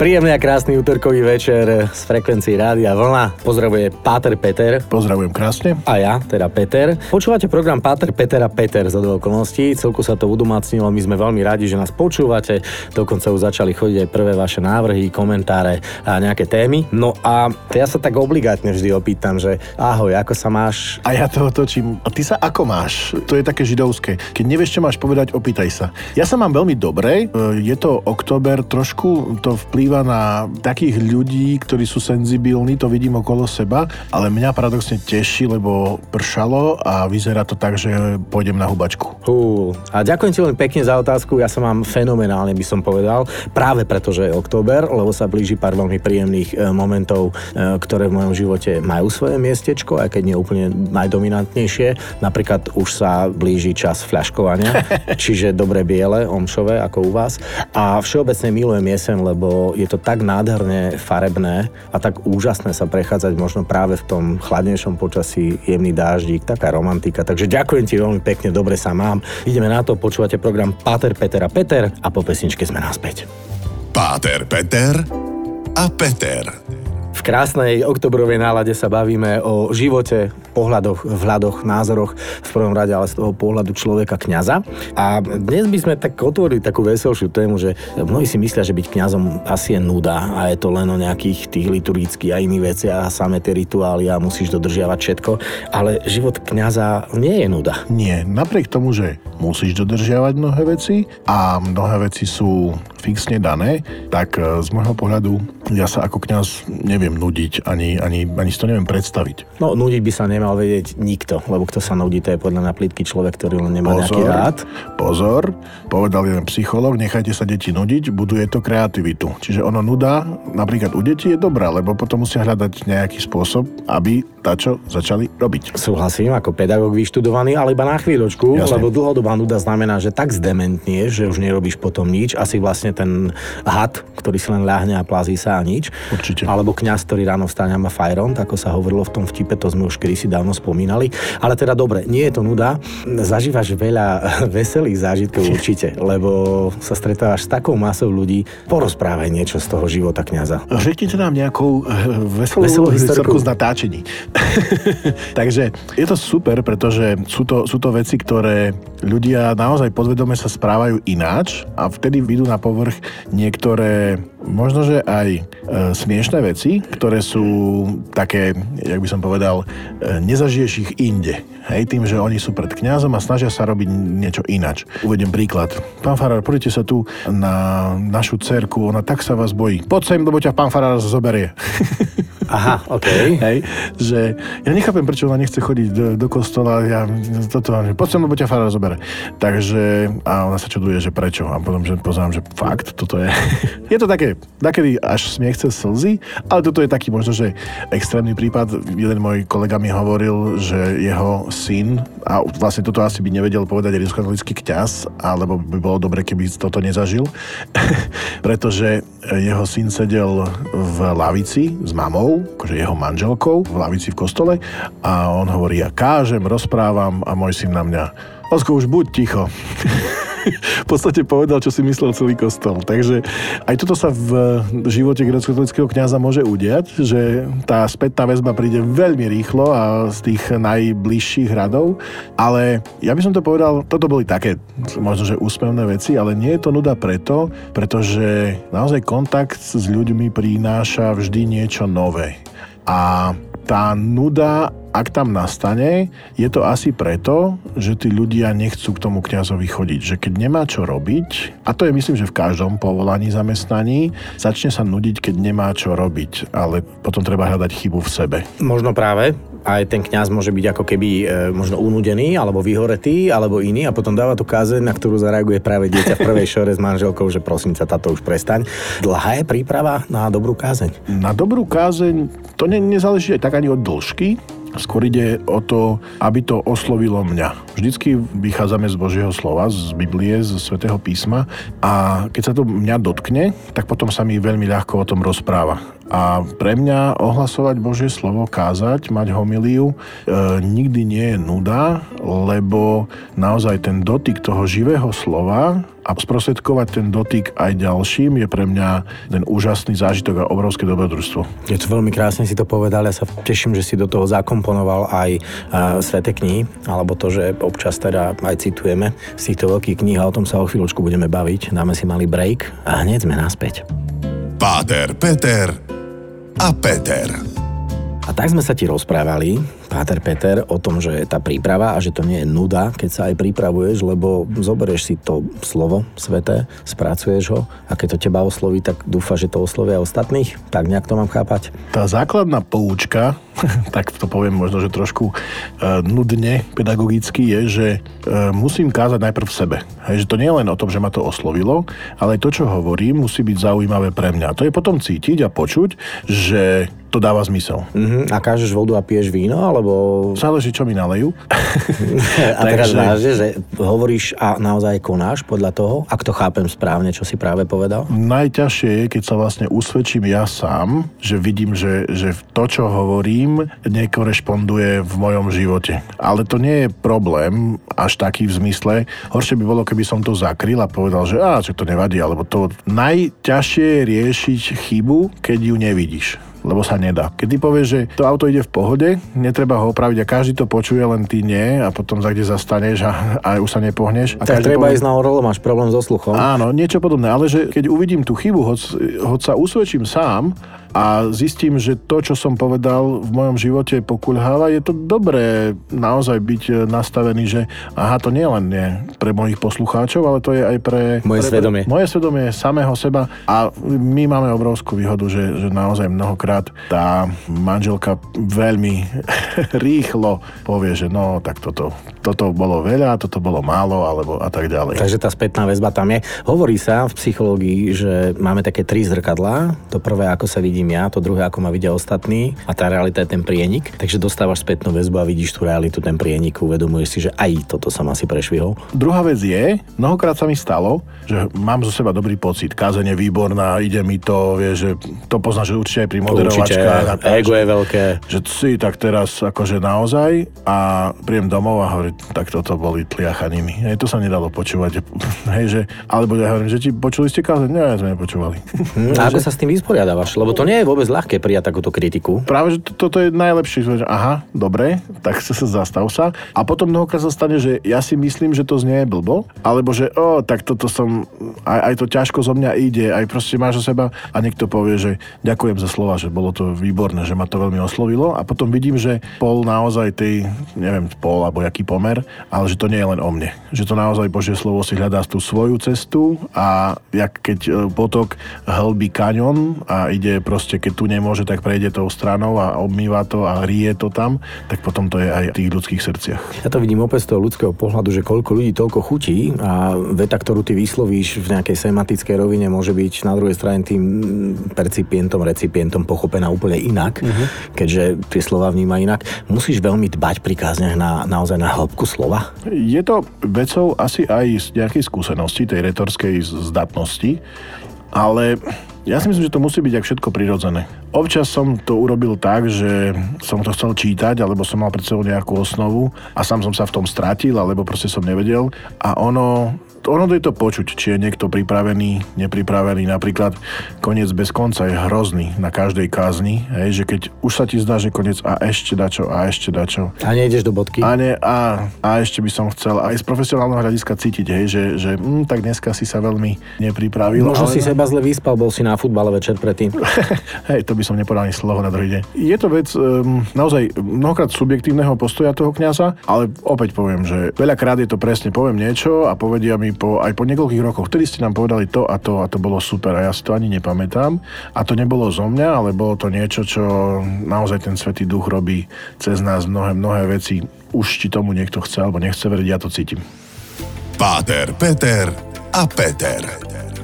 Príjemný a krásny útorkový večer z frekvencií Rádia Vlna. Pozdravuje Páter Peter. Pozdravujem krásne. A ja, teda Peter. Počúvate program Páter Peter a Peter za do okolností. Celku sa to udomácnilo, my sme veľmi radi, že nás počúvate. Dokonca už začali chodiť aj prvé vaše návrhy, komentáre a nejaké témy. No a ja sa tak obligátne vždy opýtam, že ahoj, ako sa máš? A ja to otočím. A ty sa ako máš? To je také židovské. Keď nevieš, čo máš povedať, opýtaj sa. Ja sa mám veľmi dobre. Je to október, trošku to vplyv vplýva na takých ľudí, ktorí sú senzibilní, to vidím okolo seba, ale mňa paradoxne teší, lebo pršalo a vyzerá to tak, že pôjdem na hubačku. Hú, a ďakujem ti veľmi pekne za otázku, ja sa mám fenomenálne, by som povedal, práve preto, že je október, lebo sa blíži pár veľmi príjemných e, momentov, e, ktoré v mojom živote majú svoje miestečko, aj keď nie úplne najdominantnejšie. Napríklad už sa blíži čas fľaškovania, čiže dobre biele, omšové, ako u vás. A všeobecne milujem jesen, lebo je to tak nádherne farebné a tak úžasné sa prechádzať možno práve v tom chladnejšom počasí, jemný dáždík, taká romantika. Takže ďakujem ti veľmi pekne, dobre sa mám. Ideme na to, počúvate program Páter, Peter a Peter a po pesničke sme naspäť. Páter, Peter a Peter. V krásnej oktobrovej nálade sa bavíme o živote, pohľadoch, vhľadoch, názoroch, v prvom rade ale z toho pohľadu človeka kňaza. A dnes by sme tak otvorili takú veselšiu tému, že mnohí si myslia, že byť kňazom asi je nuda a je to len o nejakých tých liturgických a iných veciach a samé tie rituály a musíš dodržiavať všetko. Ale život kňaza nie je nuda. Nie, napriek tomu, že musíš dodržiavať mnohé veci a mnohé veci sú fixne dané, tak e, z môjho pohľadu ja sa ako kňaz neviem neviem nudiť, ani, ani, ani si to neviem predstaviť. No, nudiť by sa nemal vedieť nikto, lebo kto sa nudí, to je podľa mňa plitký človek, ktorý len nemá pozor, nejaký rád. Pozor, povedal jeden psycholog, nechajte sa deti nudiť, buduje to kreativitu. Čiže ono nuda napríklad u detí je dobrá, lebo potom musia hľadať nejaký spôsob, aby čo začali robiť. Súhlasím, ako pedagóg vyštudovaný, ale iba na chvíľočku, Jasne. lebo dlhodobá nuda znamená, že tak zdementnie, že už nerobíš potom nič, asi vlastne ten had, ktorý si len ľahne a plazí sa a nič. Určite. Alebo kňaz kňaz, ktorý ráno vstane a má fajront, ako sa hovorilo v tom vtipe, to sme už kedysi dávno spomínali. Ale teda dobre, nie je to nuda. Zažívaš veľa veselých zážitkov určite, lebo sa stretávaš s takou masou ľudí. Porozprávaj niečo z toho života kňaza. Řeknite nám nejakou eh, veselú, veselú historku z natáčení. Takže je to super, pretože sú to, sú to veci, ktoré ľudia naozaj podvedome sa správajú ináč a vtedy vidú na povrch niektoré možno, že aj e, smiešné veci, ktoré sú také, jak by som povedal, e, nezažiješ ich inde. Hej, tým, že oni sú pred kňazom a snažia sa robiť niečo inač. Uvediem príklad. Pán Farár, poďte sa tu na našu cerku, ona tak sa vás bojí. Poď sem, lebo ťa pán Farár zoberie. Aha, OK. Hej, že ja nechápem, prečo ona nechce chodiť do, do kostola, ja toto, poď sem, lebo ťa Farár zobere. Takže, a ona sa čuduje, že prečo. A potom, že pozerám, že fakt, toto je... je to také, takedy až smiech cez slzy, ale toto je taký možno, že extrémny prípad. Jeden môj kolega mi hovoril, že jeho syn, a vlastne toto asi by nevedel povedať rímskokatolický kňaz, alebo by bolo dobre, keby toto nezažil, pretože jeho syn sedel v lavici s mamou akože jeho manželkou v lavici v kostole a on hovorí, ja kážem, rozprávam a môj syn na mňa, Osko, už buď ticho. v podstate povedal, čo si myslel celý kostol. Takže aj toto sa v živote grecko-katolického kniaza môže udiať, že tá spätná väzba príde veľmi rýchlo a z tých najbližších radov, ale ja by som to povedal, toto boli také možno, že úsmevné veci, ale nie je to nuda preto, pretože naozaj kontakt s ľuďmi prináša vždy niečo nové. A tá nuda, ak tam nastane, je to asi preto, že tí ľudia nechcú k tomu kňazovi chodiť. Že keď nemá čo robiť, a to je myslím, že v každom povolaní zamestnaní, začne sa nudiť, keď nemá čo robiť, ale potom treba hľadať chybu v sebe. Možno práve, aj ten kňaz môže byť ako keby e, možno unudený, alebo vyhoretý, alebo iný a potom dáva tú kázeň, na ktorú zareaguje práve dieťa v prvej šore s manželkou, že prosím sa, táto už prestaň. Dlhá je príprava na dobrú kázeň? Na dobrú kázeň to ne, nezáleží aj tak ani od dĺžky, Skôr ide o to, aby to oslovilo mňa. Vždycky vychádzame z Božieho slova, z Biblie, z Svetého písma a keď sa to mňa dotkne, tak potom sa mi veľmi ľahko o tom rozpráva. A pre mňa ohlasovať Božie slovo, kázať, mať homiliu, e, nikdy nie je nuda, lebo naozaj ten dotyk toho živého slova a sprostredkovať ten dotyk aj ďalším je pre mňa ten úžasný zážitok a obrovské dobrodružstvo. Je to veľmi krásne si to povedal, ja sa teším, že si do toho zakomponoval aj uh, Svete knihy, alebo to, že občas teda aj citujeme z týchto veľkých kníh a o tom sa o chvíľočku budeme baviť. Dáme si malý break a hneď sme naspäť. Páter, Peter a Peter. A tak sme sa ti rozprávali, Páter Peter, o tom, že tá príprava a že to nie je nuda, keď sa aj pripravuješ, lebo zoberieš si to slovo sveté, spracuješ ho a keď to teba osloví, tak dúfa, že to oslovia ostatných. Tak nejak to mám chápať. Tá základná poučka, tak to poviem možno, že trošku uh, nudne pedagogicky, je, že uh, musím kázať najprv v sebe. Hej, že to nie je len o tom, že ma to oslovilo, ale to, čo hovorím, musí byť zaujímavé pre mňa. To je potom cítiť a počuť, že to dáva zmysel. Uh-huh. A kážeš vodu a piješ víno, alebo... Záleží, čo mi nalejú. a teraz vážne, že hovoríš a naozaj konáš podľa toho, ak to chápem správne, čo si práve povedal? Najťažšie je, keď sa vlastne usvedčím ja sám, že vidím, že, že to, čo hovorím, nekorešponduje v mojom živote. Ale to nie je problém až taký v zmysle. Horšie by bolo, keby som to zakryl a povedal, že á, čo to nevadí, alebo to najťažšie je riešiť chybu, keď ju nevidíš lebo sa nedá. Keď ty povieš, že to auto ide v pohode, netreba ho opraviť a každý to počuje, len ty nie a potom za kde zastaneš a, a už sa nepohneš. A tak treba povie... ísť na orolo, máš problém so sluchom. Áno, niečo podobné, ale že keď uvidím tú chybu, hoď, hoď sa usvedčím sám a zistím, že to, čo som povedal v mojom živote pokulháva, je to dobré naozaj byť nastavený, že aha, to nie len je pre mojich poslucháčov, ale to je aj pre... Moje pre, svedomie. Moje svedomie samého seba a my máme obrovskú výhodu, že, že naozaj mnohokrát tá manželka veľmi rýchlo povie, že no, tak toto, toto bolo veľa, toto bolo málo, alebo a tak ďalej. Takže tá spätná väzba tam je. Hovorí sa v psychológii, že máme také tri zrkadlá. To prvé, ako sa vidí vidím ja, to druhé, ako ma vidia ostatní a tá realita je ten prienik. Takže dostávaš spätnú väzbu a vidíš tú realitu, ten prienik, uvedomuješ si, že aj toto som asi prešvihol. Druhá vec je, mnohokrát sa mi stalo, že mám zo seba dobrý pocit, kázenie výborná, ide mi to, vie, že to poznáš že určite aj pri moderovačkách. Určite, ego je veľké. Že si tak teraz akože naozaj a príjem domov a hovorím, tak toto boli tliachanými. Hej, to sa nedalo počúvať. Hej, že, alebo ja hovorím, že ti počuli ste kázať? Nie, sme nepočúvali. Hm, a ako sa s tým vysporiadávaš? Lebo to nie je vôbec ľahké prijať takúto kritiku. Práve, že to, toto je najlepšie, aha, dobre, tak sa, sa zastav sa. A potom mnohokrát sa stane, že ja si myslím, že to znie blbo, alebo že o, tak toto som, aj, aj to ťažko zo mňa ide, aj proste máš o seba a niekto povie, že ďakujem za slova, že bolo to výborné, že ma to veľmi oslovilo a potom vidím, že pol naozaj tej, neviem, pol alebo jaký pomer, ale že to nie je len o mne. Že to naozaj Božie slovo si hľadá tú svoju cestu a jak keď e, potok hlbí kaňon a ide proste proste keď tu nemôže, tak prejde tou stranou a obmýva to a rie to tam, tak potom to je aj v tých ľudských srdciach. Ja to vidím opäť z toho ľudského pohľadu, že koľko ľudí toľko chutí a veta, ktorú ty vyslovíš v nejakej sematickej rovine, môže byť na druhej strane tým percipientom, recipientom pochopená úplne inak, uh-huh. keďže tie slova vníma inak. Musíš veľmi dbať pri kázniach na, naozaj na hĺbku slova? Je to vecou asi aj z nejakej skúsenosti, tej retorskej zdatnosti, ale ja si myslím, že to musí byť ak všetko prirodzené. Občas som to urobil tak, že som to chcel čítať, alebo som mal pred sebou nejakú osnovu a sám som sa v tom stratil, alebo proste som nevedel. A ono ono je to počuť, či je niekto pripravený, nepripravený. Napríklad koniec bez konca je hrozný na každej kázni, hej, že keď už sa ti zdá, že koniec a ešte dačo, a ešte dačo. A nejdeš do bodky. A, ne, a, a ešte by som chcel aj z profesionálneho hľadiska cítiť, hej, že, že hm, tak dneska si sa veľmi nepripravil. Možno ale... si seba zle vyspal, bol si na futbale večer predtým. hej, to by som nepovedal ani slovo na druhý deň. Je to vec um, naozaj mnohokrát subjektívneho postoja toho kňaza, ale opäť poviem, že veľakrát je to presne, poviem niečo a povedia mi po, aj po niekoľkých rokoch, vtedy ste nám povedali to a to a to bolo super a ja si to ani nepamätám. A to nebolo zo mňa, ale bolo to niečo, čo naozaj ten Svetý Duch robí cez nás mnohé, mnohé veci. Už či tomu niekto chce alebo nechce veriť, ja to cítim. Páter, Peter a Peter.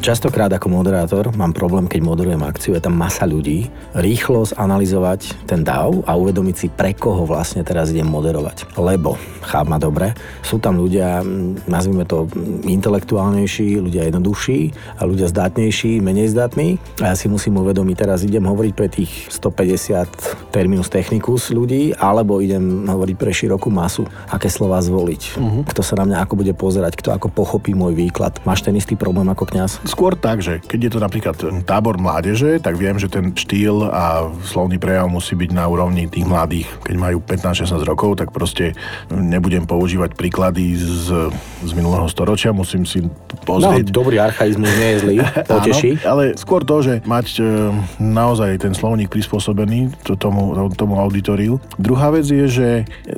Častokrát ako moderátor mám problém, keď moderujem akciu, je tam masa ľudí, rýchlo zanalizovať ten DAO a uvedomiť si, pre koho vlastne teraz idem moderovať. Lebo, cháp ma dobre, sú tam ľudia, nazvime to intelektuálnejší, ľudia jednoduchší a ľudia zdátnejší, menej zdatní. A ja si musím uvedomiť, teraz idem hovoriť pre tých 150 terminus technicus ľudí, alebo idem hovoriť pre širokú masu, aké slova zvoliť. Uh-huh. Kto sa na mňa ako bude pozerať, kto ako pochopí môj výklad. Máš ten istý problém ako kňaz? Skôr tak, že keď je to napríklad tábor mládeže, tak viem, že ten štýl a slovný prejav musí byť na úrovni tých mladých. Keď majú 15-16 rokov, tak proste nebudem používať príklady z, z minulého storočia, musím si pozrieť. No, dobrý archaizmus nie je zlý, poteší. Áno, ale skôr to, že mať e, naozaj ten slovník prispôsobený to, tomu, tomu auditoriu. Druhá vec je, že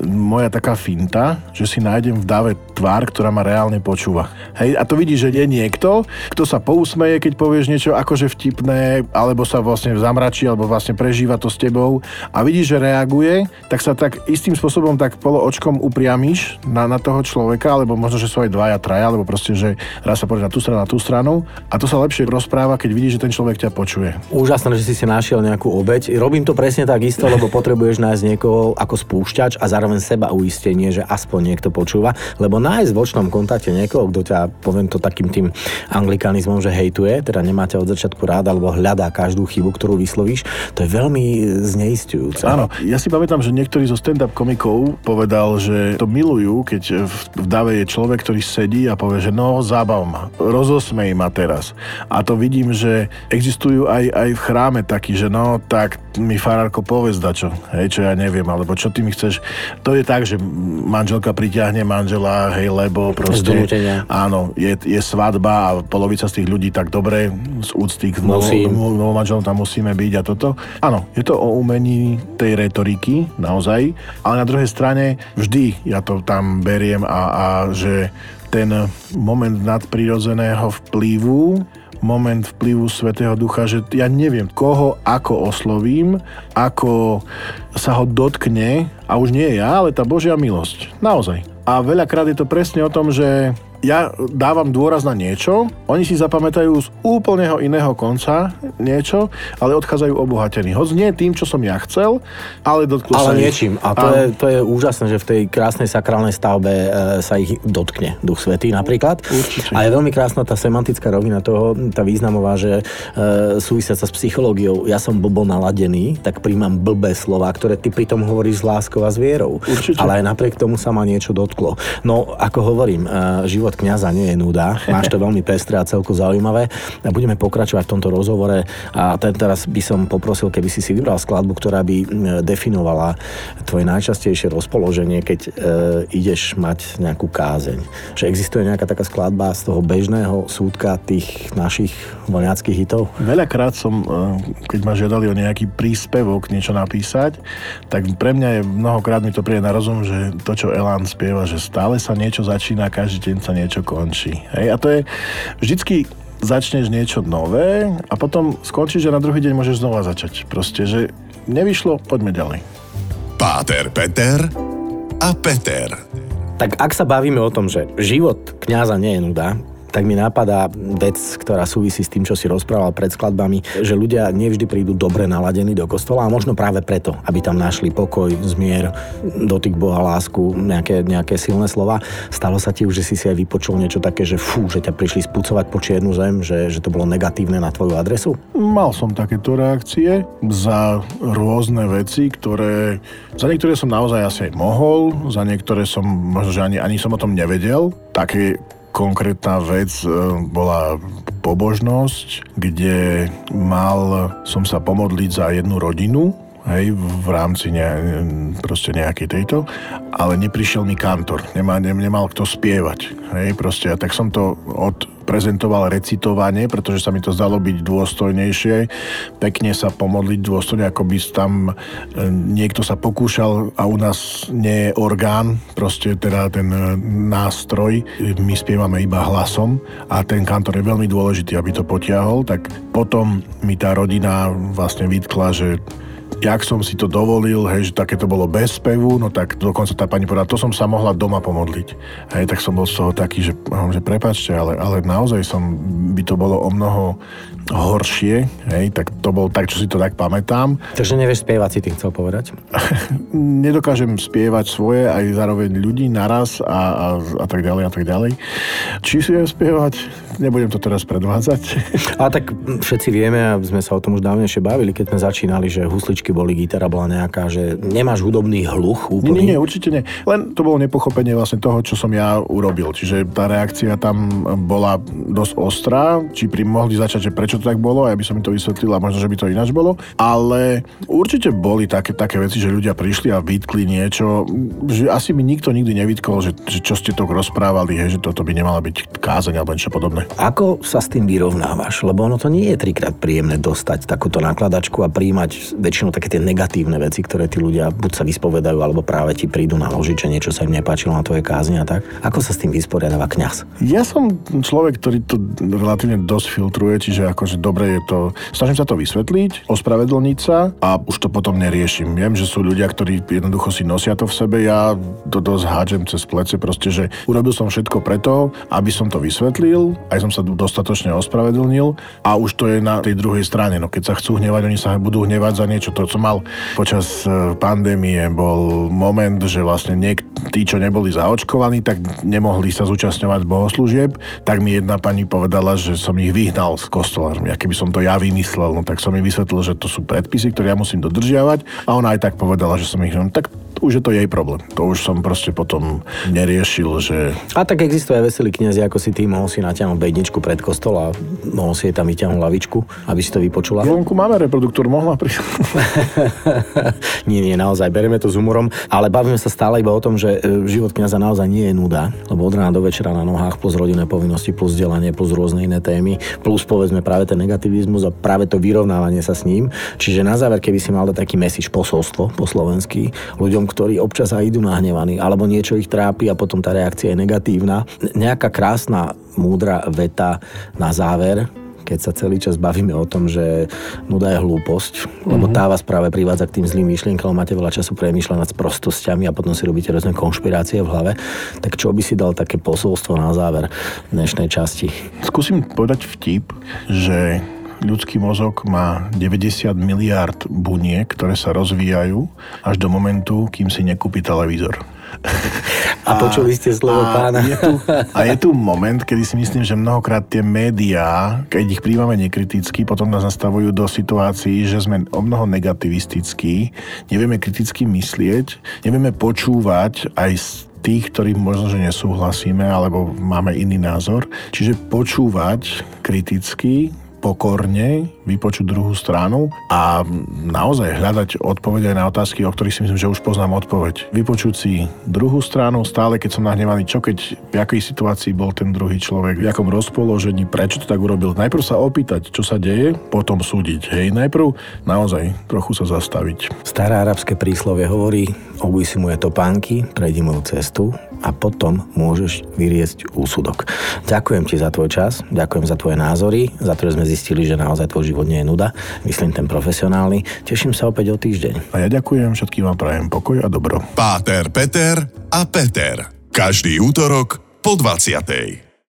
moja taká finta, že si nájdem v dáve tvár, ktorá ma reálne počúva. Hej, a to vidí, že je niekto, kto sa pousmeje, keď povieš niečo akože vtipné, alebo sa vlastne zamračí, alebo vlastne prežíva to s tebou a vidí, že reaguje, tak sa tak istým spôsobom tak polo očkom upriamíš na, na toho človeka, alebo možno, že sú aj dvaja, traja, alebo proste, že raz sa pozrie na tú stranu, na tú stranu a to sa lepšie rozpráva, keď vidí, že ten človek ťa počuje. Úžasné, že si si našiel nejakú obeď. Robím to presne tak isto, lebo potrebuješ nájsť niekoho ako spúšťač a zároveň seba uistenie, že aspoň niekto počúva, lebo nájsť v očnom kontakte niekoho, kto ťa, poviem to takým tým anglikanizmom, že hejtuje, teda nemáte od začiatku rád alebo hľadá každú chybu, ktorú vyslovíš, to je veľmi zneistujúce. Áno, ja si pamätám, že niektorí zo stand-up komikov povedal, že to milujú, keď v dave je človek, ktorý sedí a povie, že no, zábav ma, rozosmej ma teraz. A to vidím, že existujú aj, aj v chráme takí, že no, tak mi farárko povedz dačo, hej, čo ja neviem, alebo čo ty mi chceš. To je tak, že manželka pritiahne manžela, hej, lebo proste... Áno, je, je svadba a polovica z tých ľudí tak dobre z úcty k novom manželom tam musíme byť a toto. Áno, je to o umení tej retoriky, naozaj, ale na druhej strane vždy ja to tam beriem a, a že ten moment nadprirodzeného vplyvu moment vplyvu Svetého Ducha, že ja neviem, koho ako oslovím, ako sa ho dotkne, a už nie ja, ale tá Božia milosť. Naozaj. A veľakrát je to presne o tom, že ja dávam dôraz na niečo, oni si zapamätajú z úplného iného konca niečo, ale odchádzajú obohatení. Hoď nie tým, čo som ja chcel, ale dotklo ale sa niečím. A to, a... je, to je úžasné, že v tej krásnej sakrálnej stavbe e, sa ich dotkne Duch Svetý napríklad. Určite. A je veľmi krásna tá semantická rovina toho, tá významová, že e, súvisia sa s psychológiou. Ja som blbo naladený, tak príjmam blbé slova, ktoré ty pritom hovoríš s láskou a s vierou. Určite. Ale aj napriek tomu sa ma niečo dotklo. No, ako hovorím, e, život život kňaza nie je nuda. Máš to veľmi pestré a celku zaujímavé. A budeme pokračovať v tomto rozhovore a ten teraz by som poprosil, keby si si vybral skladbu, ktorá by definovala tvoje najčastejšie rozpoloženie, keď e, ideš mať nejakú kázeň. Že existuje nejaká taká skladba z toho bežného súdka tých našich voňackých hitov? Veľakrát som, e, keď ma žiadali o nejaký príspevok niečo napísať, tak pre mňa je mnohokrát mi to príde na rozum, že to, čo Elán spieva, že stále sa niečo začína, každý deň sa niečo končí. Hej? A to je vždycky začneš niečo nové a potom skončíš a na druhý deň môžeš znova začať. Proste, že nevyšlo, poďme ďalej. Páter Peter a Peter. Tak ak sa bavíme o tom, že život kňaza nie je nuda, tak mi napadá vec, ktorá súvisí s tým, čo si rozprával pred skladbami, že ľudia nevždy prídu dobre naladení do kostola a možno práve preto, aby tam našli pokoj, zmier, dotyk Boha, lásku, nejaké, nejaké silné slova. Stalo sa ti už, že si si aj vypočul niečo také, že fú, že ťa prišli spúcovať po čiernu zem, že, že to bolo negatívne na tvoju adresu? Mal som takéto reakcie za rôzne veci, ktoré... Za niektoré som naozaj asi aj mohol, za niektoré som možno, že ani, ani som o tom nevedel. Také konkrétna vec e, bola pobožnosť, kde mal som sa pomodliť za jednu rodinu, hej, v rámci ne, proste nejakej tejto, ale neprišiel mi kantor, nemal, nemal kto spievať, hej, proste, a tak som to od prezentoval recitovanie, pretože sa mi to zdalo byť dôstojnejšie. Pekne sa pomodliť dôstojne, ako by tam e, niekto sa pokúšal a u nás nie je orgán, proste teda ten e, nástroj. My spievame iba hlasom a ten kantor je veľmi dôležitý, aby to potiahol. Tak potom mi tá rodina vlastne vytkla, že jak som si to dovolil, hej, že také to bolo bez spevu, no tak dokonca tá pani povedala, to som sa mohla doma pomodliť. Hej, tak som bol z toho taký, že, že prepačte, ale, ale naozaj som, by to bolo o mnoho horšie, hej, tak to bol tak, čo si to tak pamätám. Takže nevieš spievať, si tým chcel povedať? Nedokážem spievať svoje aj zároveň ľudí naraz a, a, a tak ďalej a tak ďalej. Či si viem spievať? Nebudem to teraz predvádzať. A tak všetci vieme, a sme sa o tom už dávnejšie bavili, keď sme začínali, že husličky boli, gitara bola nejaká, že nemáš hudobný hluch úplný. Nie, nie, nie, určite nie. Len to bolo nepochopenie vlastne toho, čo som ja urobil. Čiže tá reakcia tam bola dosť ostrá, či pri mohli začať, že prečo to tak bolo, ja by som mi to vysvetlil a možno, že by to ináč bolo. Ale určite boli také, také veci, že ľudia prišli a vytkli niečo, že asi mi nikto nikdy nevytkol, že, že čo ste to rozprávali, hej, že toto by nemala byť kázeň alebo niečo podobné. Ako sa s tým vyrovnávaš? Lebo ono to nie je trikrát príjemné dostať takúto nakladačku a príjmať väčšinou také tie negatívne veci, ktoré tí ľudia buď sa vyspovedajú, alebo práve ti prídu naložiť, že niečo sa im nepáčilo na tvoje kázni a tak. Ako sa s tým vysporiadáva kňaz? Ja som človek, ktorý to relatívne dosť filtruje, čiže akože dobre je to, snažím sa to vysvetliť, ospravedlniť sa a už to potom neriešim. Viem, že sú ľudia, ktorí jednoducho si nosia to v sebe, ja to dosť hádžem cez plece, proste, že urobil som všetko preto, aby som to vysvetlil, aj som sa dostatočne ospravedlnil a už to je na tej druhej strane. No keď sa chcú hnevať, oni sa budú hnevať za niečo. To, co mal počas e, pandémie, bol moment, že vlastne niek- tí, čo neboli zaočkovaní, tak nemohli sa zúčastňovať bohoslúžieb, tak mi jedna pani povedala, že som ich vyhnal z kostola ja keby som to ja vymyslel, no tak som mi vysvetlil, že to sú predpisy, ktoré ja musím dodržiavať. A ona aj tak povedala, že som ich, tak už je to jej problém. To už som proste potom neriešil, že... A tak existuje aj veselý kniaz, ako si ty mohol si natiahnuť bedničku pred kostol a mohol si jej tam vyťahnuť lavičku, aby si to vypočula. Vonku máme reproduktor, mohla prísť. nie, nie, naozaj, bereme to s humorom, ale bavíme sa stále iba o tom, že e, život kniaza naozaj nie je nuda, lebo od rána do večera na nohách, plus rodinné povinnosti, plus vzdelanie, plus rôzne iné témy, plus povedzme práve ten negativizmus a práve to vyrovnávanie sa s ním. Čiže na záver, keby si mal dať taký mesič posolstvo po slovensky ľuďom, ktorí občas aj idú nahnevaní, alebo niečo ich trápi a potom tá reakcia je negatívna. Nejaká krásna, múdra veta na záver, keď sa celý čas bavíme o tom, že nuda je hlúposť, lebo mhm. tá vás práve privádza k tým zlým myšlienkam, máte veľa času premýšľať nad sprostosťami a potom si robíte rôzne konšpirácie v hlave, tak čo by si dal také posolstvo na záver dnešnej časti? Skúsim povedať vtip, že ľudský mozog má 90 miliard buniek, ktoré sa rozvíjajú až do momentu, kým si nekúpi televízor. A, a počuli ste slovo a pána. Je tu, a je tu moment, kedy si myslím, že mnohokrát tie médiá, keď ich príjmame nekriticky, potom nás nastavujú do situácií, že sme o mnoho negativistickí, nevieme kriticky myslieť, nevieme počúvať aj z tých, ktorým možno, že nesúhlasíme alebo máme iný názor. Čiže počúvať kriticky, pokorne vypočuť druhú stranu a naozaj hľadať odpoveď aj na otázky, o ktorých si myslím, že už poznám odpoveď. Vypočuť si druhú stranu, stále keď som nahnevaný, čo keď v akej situácii bol ten druhý človek, v akom rozpoložení, prečo to tak urobil. Najprv sa opýtať, čo sa deje, potom súdiť. Hej, najprv naozaj trochu sa zastaviť. Staré arabské príslovie hovorí, obuj si moje topánky, prejdi moju cestu a potom môžeš vyriesť úsudok. Ďakujem ti za tvoj čas, ďakujem za tvoje názory, za to, že sme zistili, že naozaj tvoj život nie je nuda. Myslím ten profesionálny. Teším sa opäť o týždeň. A ja ďakujem, všetkým vám prajem pokoj a dobro. Páter, Peter a Peter. Každý útorok po 20.